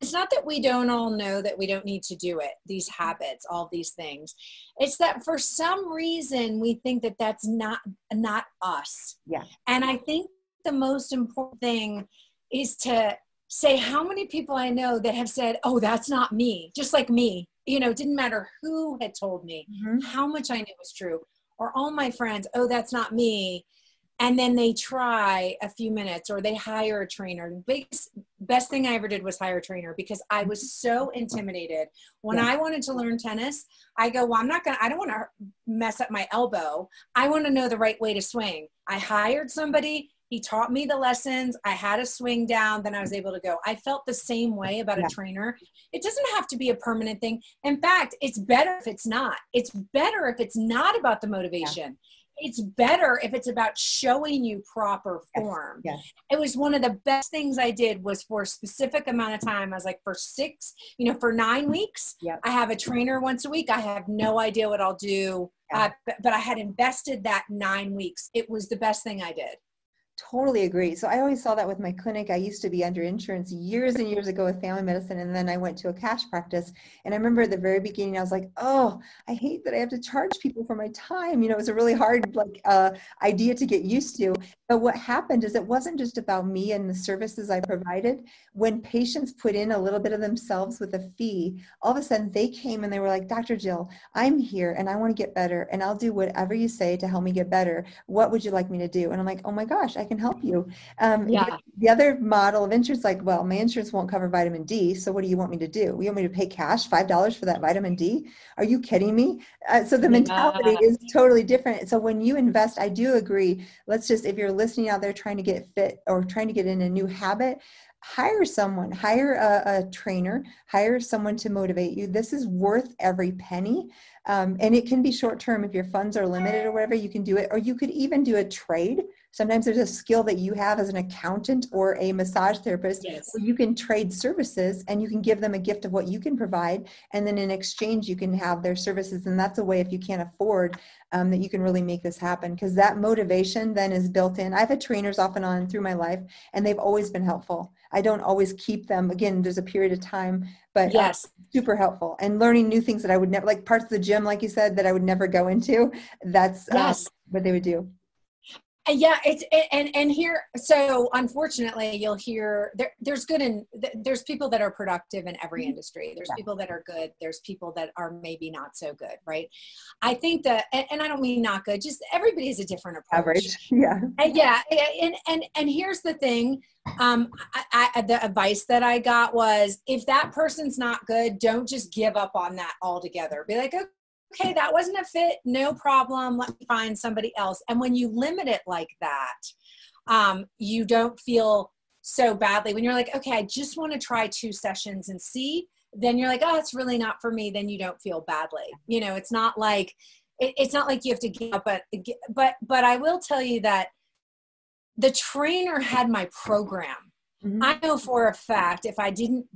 It's not that we don't all know that we don't need to do it, these habits, all these things. It's that for some reason we think that that's not not us. Yeah. And I think the most important thing is to say how many people I know that have said, "Oh, that's not me," just like me you know, didn't matter who had told me mm-hmm. how much I knew was true, or all my friends, oh, that's not me. And then they try a few minutes or they hire a trainer. The biggest, best thing I ever did was hire a trainer because I was so intimidated. When yeah. I wanted to learn tennis, I go, well, I'm not going to, I don't want to mess up my elbow. I want to know the right way to swing. I hired somebody he taught me the lessons. I had a swing down, then I was able to go. I felt the same way about yeah. a trainer. It doesn't have to be a permanent thing. In fact, it's better if it's not. It's better if it's not about the motivation. Yeah. It's better if it's about showing you proper form. Yes. It was one of the best things I did was for a specific amount of time. I was like for six, you know, for nine weeks. Yep. I have a trainer once a week. I have no idea what I'll do. Uh, but, but I had invested that nine weeks. It was the best thing I did. Totally agree. So I always saw that with my clinic. I used to be under insurance years and years ago with family medicine, and then I went to a cash practice. And I remember at the very beginning, I was like, "Oh, I hate that I have to charge people for my time." You know, it was a really hard like uh, idea to get used to. But what happened is it wasn't just about me and the services I provided. When patients put in a little bit of themselves with a fee, all of a sudden they came and they were like, "Dr. Jill, I'm here and I want to get better, and I'll do whatever you say to help me get better. What would you like me to do?" And I'm like, "Oh my gosh, I can help you. Um, yeah. The other model of insurance, like, well, my insurance won't cover vitamin D, so what do you want me to do? You want me to pay cash five dollars for that vitamin D? Are you kidding me? Uh, so the mentality yeah. is totally different. So when you invest, I do agree. Let's just, if you're listening out there trying to get fit or trying to get in a new habit, hire someone hire a, a, trainer hire someone to motivate you this is worth every penny um, and it can be short term if your funds are limited or whatever you can do it or you could even do a trade sometimes there's a skill that you have as an accountant or a massage therapist yes. you can trade services and you can give them a gift of what you can provide and then in exchange you can have their services and that's a way if you can't afford um, that you can really make this happen because that motivation then is built in i've had trainers off and on through my life and they've always been helpful I don't always keep them. Again, there's a period of time, but uh, yes, super helpful. And learning new things that I would never, like parts of the gym, like you said, that I would never go into. That's uh, yes. Uh, what they would do yeah it's and and here so unfortunately you'll hear there, there's good and there's people that are productive in every mm-hmm. industry. There's yeah. people that are good. There's people that are maybe not so good right? I think that and, and i don't mean not good just everybody has a different approach. Average yeah. And yeah and and and here's the thing um I, I the advice that i got was if that person's not good don't just give up on that altogether. Be like okay okay, that wasn't a fit, no problem. Let me find somebody else. And when you limit it like that, um, you don't feel so badly. When you're like, okay, I just want to try two sessions and see, then you're like, oh, it's really not for me. Then you don't feel badly. You know, it's not like it, it's not like you have to give up. But but but I will tell you that the trainer had my program Mm-hmm. I know for a fact if I didn't,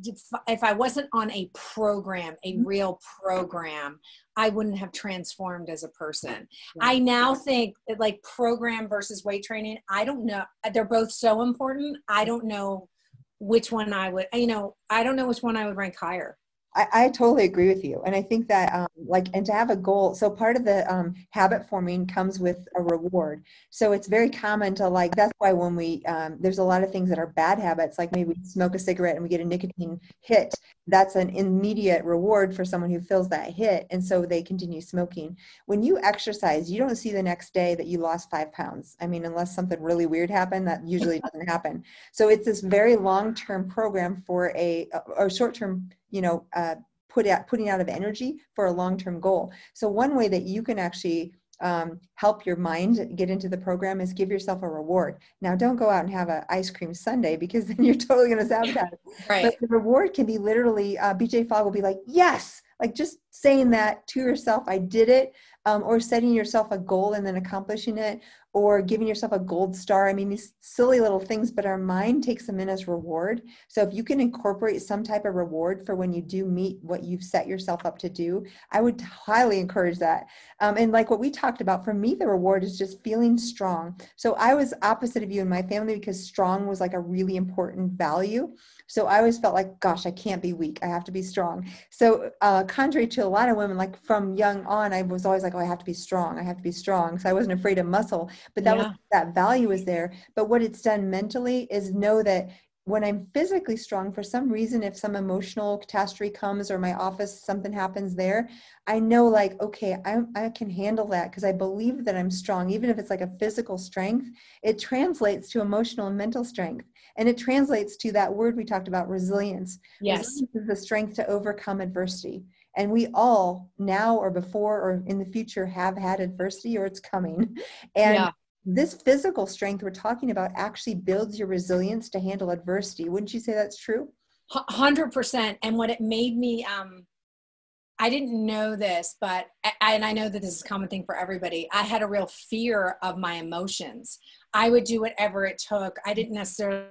if I wasn't on a program, a mm-hmm. real program, I wouldn't have transformed as a person. I now think that like program versus weight training, I don't know. They're both so important. I don't know which one I would, you know, I don't know which one I would rank higher. I, I, totally agree with you. And I think that, um, like, and to have a goal, so part of the um, habit forming comes with a reward. So it's very common to, like, that's why when we, um, there's a lot of things that are bad habits, like maybe we smoke a cigarette and we get a nicotine hit. That's an immediate reward for someone who feels that hit. And so they continue smoking. When you exercise, you don't see the next day that you lost five pounds. I mean, unless something really weird happened, that usually doesn't happen. So it's this very long term program for a, or short term you know, uh, put out putting out of energy for a long-term goal so one way that you can actually um, help your mind get into the program is give yourself a reward. Now, don't go out and have an ice cream sundae because then you're totally going to sabotage. right. But the reward can be literally, uh, BJ Fogg will be like, yes, like just saying that to yourself, I did it, um, or setting yourself a goal and then accomplishing it, or giving yourself a gold star. I mean, these silly little things, but our mind takes them in as reward. So if you can incorporate some type of reward for when you do meet what you've set yourself up to do, I would highly encourage that. Um, and like what we talked about, for me, the reward is just feeling strong. So I was opposite of you in my family because strong was like a really important value. So I always felt like, gosh, I can't be weak. I have to be strong. So uh, contrary to a lot of women, like from young on, I was always like, oh, I have to be strong. I have to be strong. So I wasn't afraid of muscle but that yeah. was that value is there. But what it's done mentally is know that when i'm physically strong for some reason if some emotional catastrophe comes or my office something happens there i know like okay i, I can handle that because i believe that i'm strong even if it's like a physical strength it translates to emotional and mental strength. And it translates to that word we talked about resilience. Yes. Resilience is the strength to overcome adversity and we all now or before or in the future have had adversity or it's coming and yeah this physical strength we're talking about actually builds your resilience to handle adversity. Wouldn't you say that's true? 100%. And what it made me, um, I didn't know this, but I, and I know that this is a common thing for everybody. I had a real fear of my emotions. I would do whatever it took. I didn't necessarily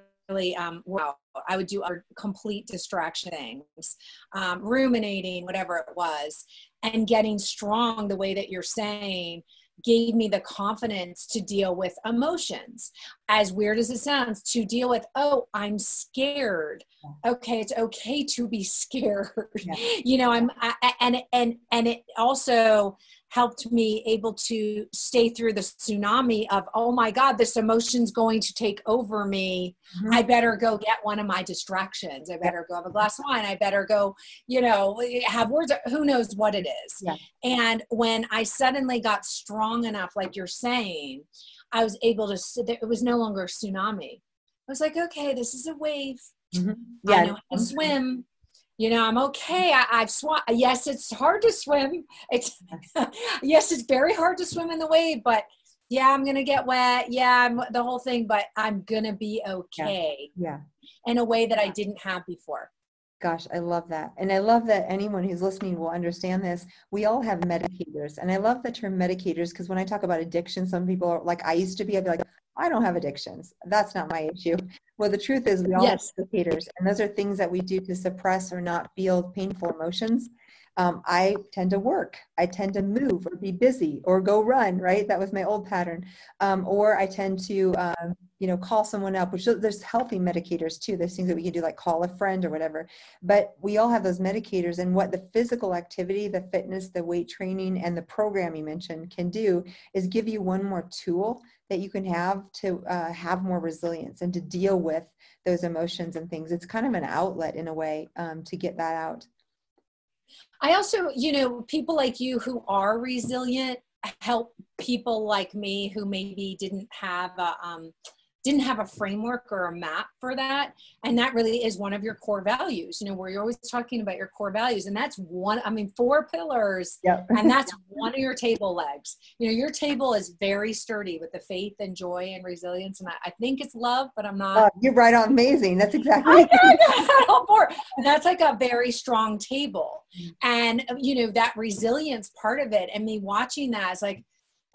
um, well, I would do our complete distraction things, um, ruminating, whatever it was, and getting strong the way that you're saying gave me the confidence to deal with emotions. As weird as it sounds, to deal with, oh, I'm scared. Okay, it's okay to be scared. Yeah. You know, I'm I, and and and it also helped me able to stay through the tsunami of oh my god this emotion's going to take over me. Mm-hmm. i better go get one of my distractions. I better go have a glass of wine. I better go you know have words. Who knows what it is. Yeah. and when i suddenly got strong enough like you're saying i was able to it was no longer a tsunami. I was like okay this is a wave. Mm-hmm. yeah. i know how to swim you know i'm okay I, have swum yes it's hard to swim it's yes it's very hard to swim in the wave but yeah i'm gonna get wet yeah I'm, the whole thing but i'm gonna be okay yeah. yeah in a way that i didn't have before Gosh, I love that. And I love that anyone who's listening will understand this. We all have medicators. And I love the term medicators because when I talk about addiction, some people are like, I used to be, I'd be like, I don't have addictions. That's not my issue. Well, the truth is, we all yes. have medicators, and those are things that we do to suppress or not feel painful emotions. Um, I tend to work. I tend to move or be busy or go run. Right, that was my old pattern. Um, or I tend to, um, you know, call someone up. Which there's healthy medicators too. There's things that we can do, like call a friend or whatever. But we all have those medicators, and what the physical activity, the fitness, the weight training, and the program you mentioned can do is give you one more tool that you can have to uh, have more resilience and to deal with those emotions and things. It's kind of an outlet in a way um, to get that out. I also, you know, people like you who are resilient help people like me who maybe didn't have a, um, didn't have a framework or a map for that. And that really is one of your core values you know where you're always talking about your core values. And that's one i mean four pillars. Yep. and that's one of your table legs. You know your table is very sturdy with the faith and joy and resilience. And i, I think it's love but i'm not uh, you're right on amazing. That's exactly board. that's like a very strong table. Mm. and you know that resilience part of it and me watching that is like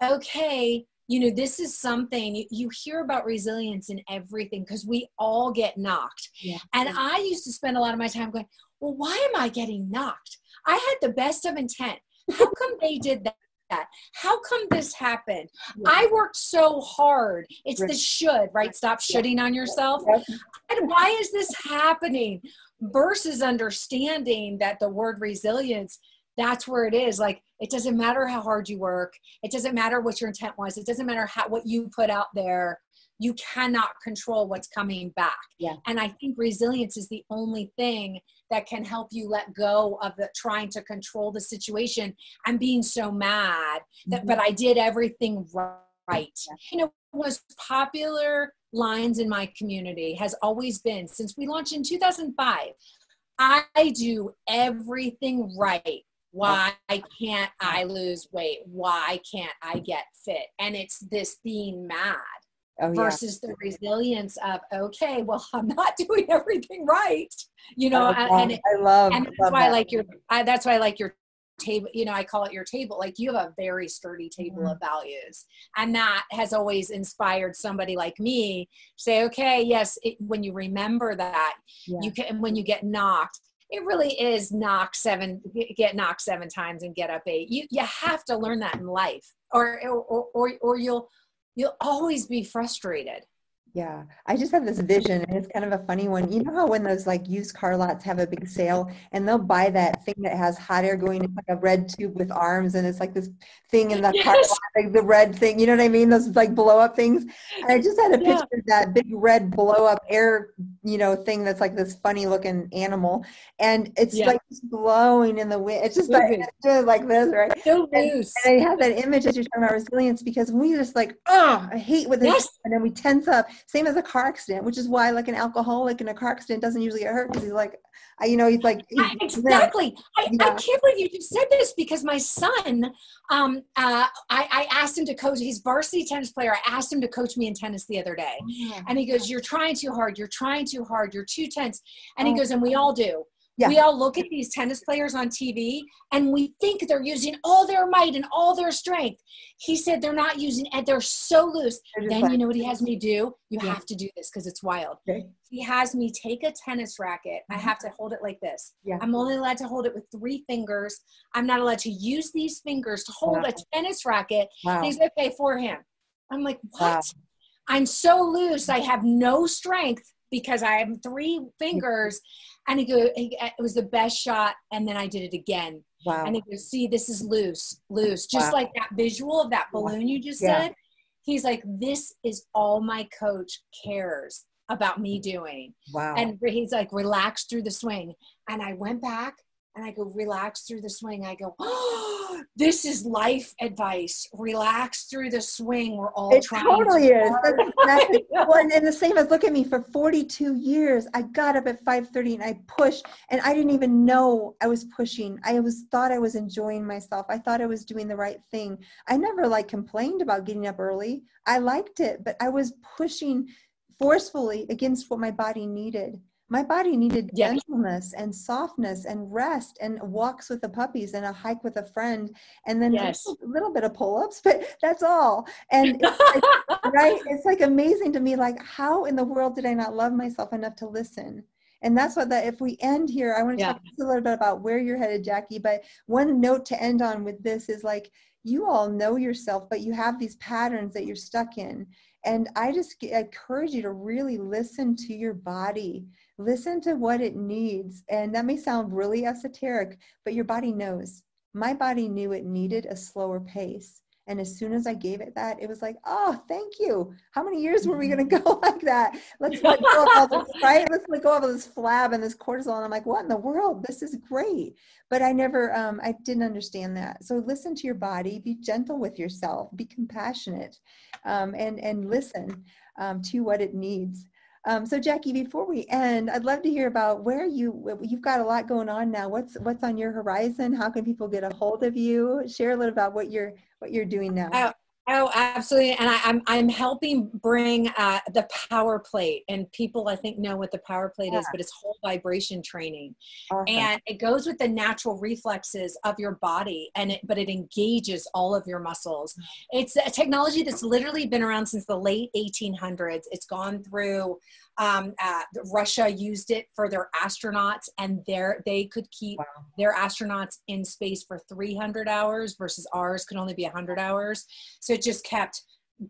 okay you know this is something you, you hear about resilience in everything because we all get knocked yeah. and i used to spend a lot of my time going well why am i getting knocked i had the best of intent how come they did that that? How come this happened? Yeah. I worked so hard. It's the should, right? Stop shooting on yourself. And why is this happening? Versus understanding that the word resilience that's where it is. Like it doesn't matter how hard you work. It doesn't matter what your intent was. It doesn't matter how what you put out there. You cannot control what's coming back. Yeah. And i think resilience is the only thing that can help you let go of the trying to control the situation. I'm being so mad that mm-hmm. but i did everything right. Yeah. you know most popular lines in my community has always been since we launched in 2005 I do everything right. Why can't I lose weight? Why can't I get fit? And it's this being mad oh, versus yeah. the resilience of, okay, well, I'm not doing everything right. You know, and, it, I love, and that's love why that. I like your, I, that's why I like your table you know i call it your table like you have a very sturdy table mm-hmm. of values and that has always inspired somebody like me say okay yes it, when you remember that yeah. you can when you get knocked it really is knock seven get knocked seven times and get up eight. You you have to learn that in life or or or, or you'll you'll always be frustrated yeah, I just have this vision, and it's kind of a funny one. You know how when those like used car lots have a big sale, and they'll buy that thing that has hot air going in like a red tube with arms, and it's like this thing in the yes. car lot, like the red thing. You know what I mean? Those like blow up things. And I just had a picture yeah. of that big red blow up air, you know, thing that's like this funny looking animal, and it's yeah. like blowing in the wind. It's just like it's like this, right? So and, loose. And I have that image that you're talking about resilience because we just like, oh, I hate with this, yes. and then we tense up same as a car accident, which is why like an alcoholic in a car accident doesn't usually get hurt because he's like, I, you know, he's like he's, exactly. I, yeah. I, can't believe you just said this because my son, um, uh, I, I asked him to coach. He's varsity tennis player. I asked him to coach me in tennis the other day, oh, and he goes, "You're trying too hard. You're trying too hard. You're too tense." And he oh. goes, "And we all do." Yeah. We all look at these tennis players on TV and we think they're using all their might and all their strength. He said they're not using and they're so loose. Then you know what he has me do? You yeah. have to do this because it's wild. Okay. He has me take a tennis racket. Mm-hmm. I have to hold it like this. Yeah. I'm only allowed to hold it with three fingers. I'm not allowed to use these fingers to hold wow. a tennis racket. Wow. He's okay for him. I'm like, what? Wow. I'm so loose. I have no strength because I have three fingers. And he goes, it was the best shot. And then I did it again. Wow. And he goes, see, this is loose, loose. Just wow. like that visual of that balloon you just yeah. said. He's like, this is all my coach cares about me doing. Wow. And he's like, relax through the swing. And I went back and I go relax through the swing. I go, oh, this is life advice. Relax through the swing. We're all it trying. Totally to is. Exactly. well, and, and, the same as look at me for 42 years. I got up at 5:30 and I pushed, and I didn't even know I was pushing. I was thought I was enjoying myself. I thought I was doing the right thing. I never like complained about getting up early. I liked it, but I was pushing forcefully against what my body needed my body needed gentleness and softness and rest and walks with the puppies and a hike with a friend and then yes. a, little, little, bit of pull-ups but that's all. And it's like, right? It's like amazing to me like how in the world did i not love myself enough to listen? And that's what that if we end here i want to yeah. talk a little bit about where you're headed jackie but one note to end on with this is like you all know yourself but you have these patterns that you're stuck in. And i just encourage you to really listen to your body listen to what it needs. And that may sound really esoteric, but your body knows. My body knew it needed a slower pace. And as soon as I gave it that, it was like, oh, thank you. How many years were we going to go like that? Let's let go of all this, right? Let's let go of all this flab and this cortisol. And I'm like, what in the world? This is great. But I never, um, I didn't understand that. So listen to your body, be gentle with yourself, be compassionate, um, and, and listen um, to what it needs. Um, so Jackie, before we end, I'd love to hear about where you you've got a lot going on now. What's what's on your horizon? How can people get a hold of you? Share a little about what you're what you're doing now. Oh, Oh, absolutely. And I, am I'm, I'm helping bring uh, the Power Plate, and people I think know what the Power Plate yeah. is, but it's whole vibration training, awesome. and it goes with the natural reflexes of your body, and it but it engages all of your muscles. It's a technology that's literally been around since the late 1800s. It's gone through um, uh, Russia used it for their astronauts, and their they could keep wow. their astronauts in space for 300 hours versus ours could only be 100 hours. So it just kept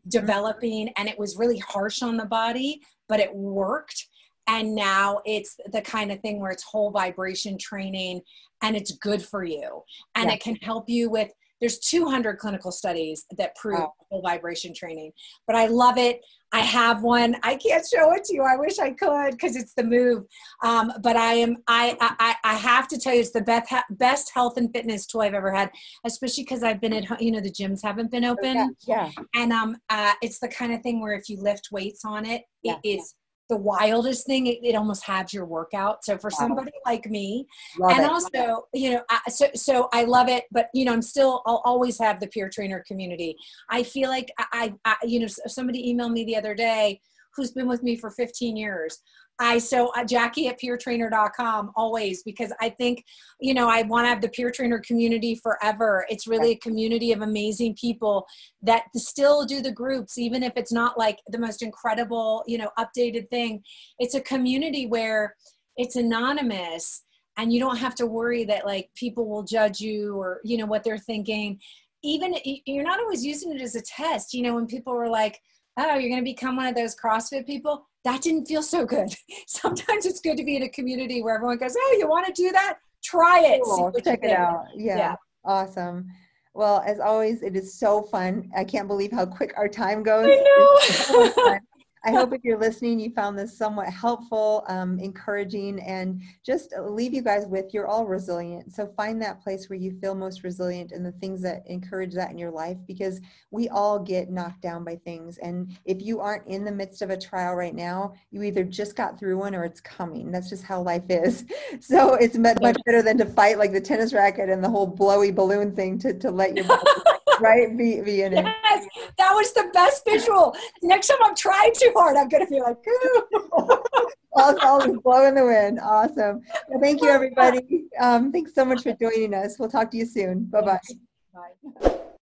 developing, and it was really harsh on the body, but it worked. And now it's the kind of thing where it's whole vibration training, and it's good for you, and yeah. it can help you with there's 200 clinical studies that prove wow. whole vibration training but i love it I have one. I can't show it to you. I wish I could because it's the move. Um, but I am. I, I I have to tell you, it's the best best health and fitness tool I've ever had. Especially because I've been at home. You know, the gyms haven't been open. Yeah. And um, uh, it's the kind of thing where if you lift weights on it, it yeah. is the wildest thing. It, it almost halves your workout. So for Wow. somebody like me, Love and it. also you know I, so so i love it but you know i'm still i'll always have the Peer Trainer community i feel like i, I, I you know somebody emailed me the other day who's been with me for 15 years i so uh, jackie at peertrainer.com always because i think you know i want to have the Peer Trainer community forever. It's really a community of amazing people that still do the groups even if it's not like the most incredible you know updated thing. It's a community where it's anonymous and you don't have to worry that like people will judge you or you know what they're thinking. Even you're not always using it as a test you know when people were like oh you're going to become one of those CrossFit people that didn't feel so good sometimes it's good to be in a community where everyone goes oh you want to do that try it Cool. Check it out. Yeah. Yeah. Awesome. Well, as always, it is so fun. I can't believe how quick our time goes. I so know. fun. I hope if you're listening, you found this somewhat helpful, um, encouraging, and just leave you guys with you're all resilient. So find that place where you feel most resilient and the things that encourage that in your life because we all get knocked down by things. And if you aren't in the midst of a trial right now, you either just got through one or it's coming. That's just how life is. So it's much, better than to fight like the tennis racket and the whole blowy balloon thing to, to let your body, right be, be in it. yes that was the best visual next time i'm trying too hard i'm going to be like "Ooh." all, all is blow in the wind. Awesome. Well, thank you, everybody. Um, thanks so much for joining us. We'll talk to you soon. Bye bye. Bye.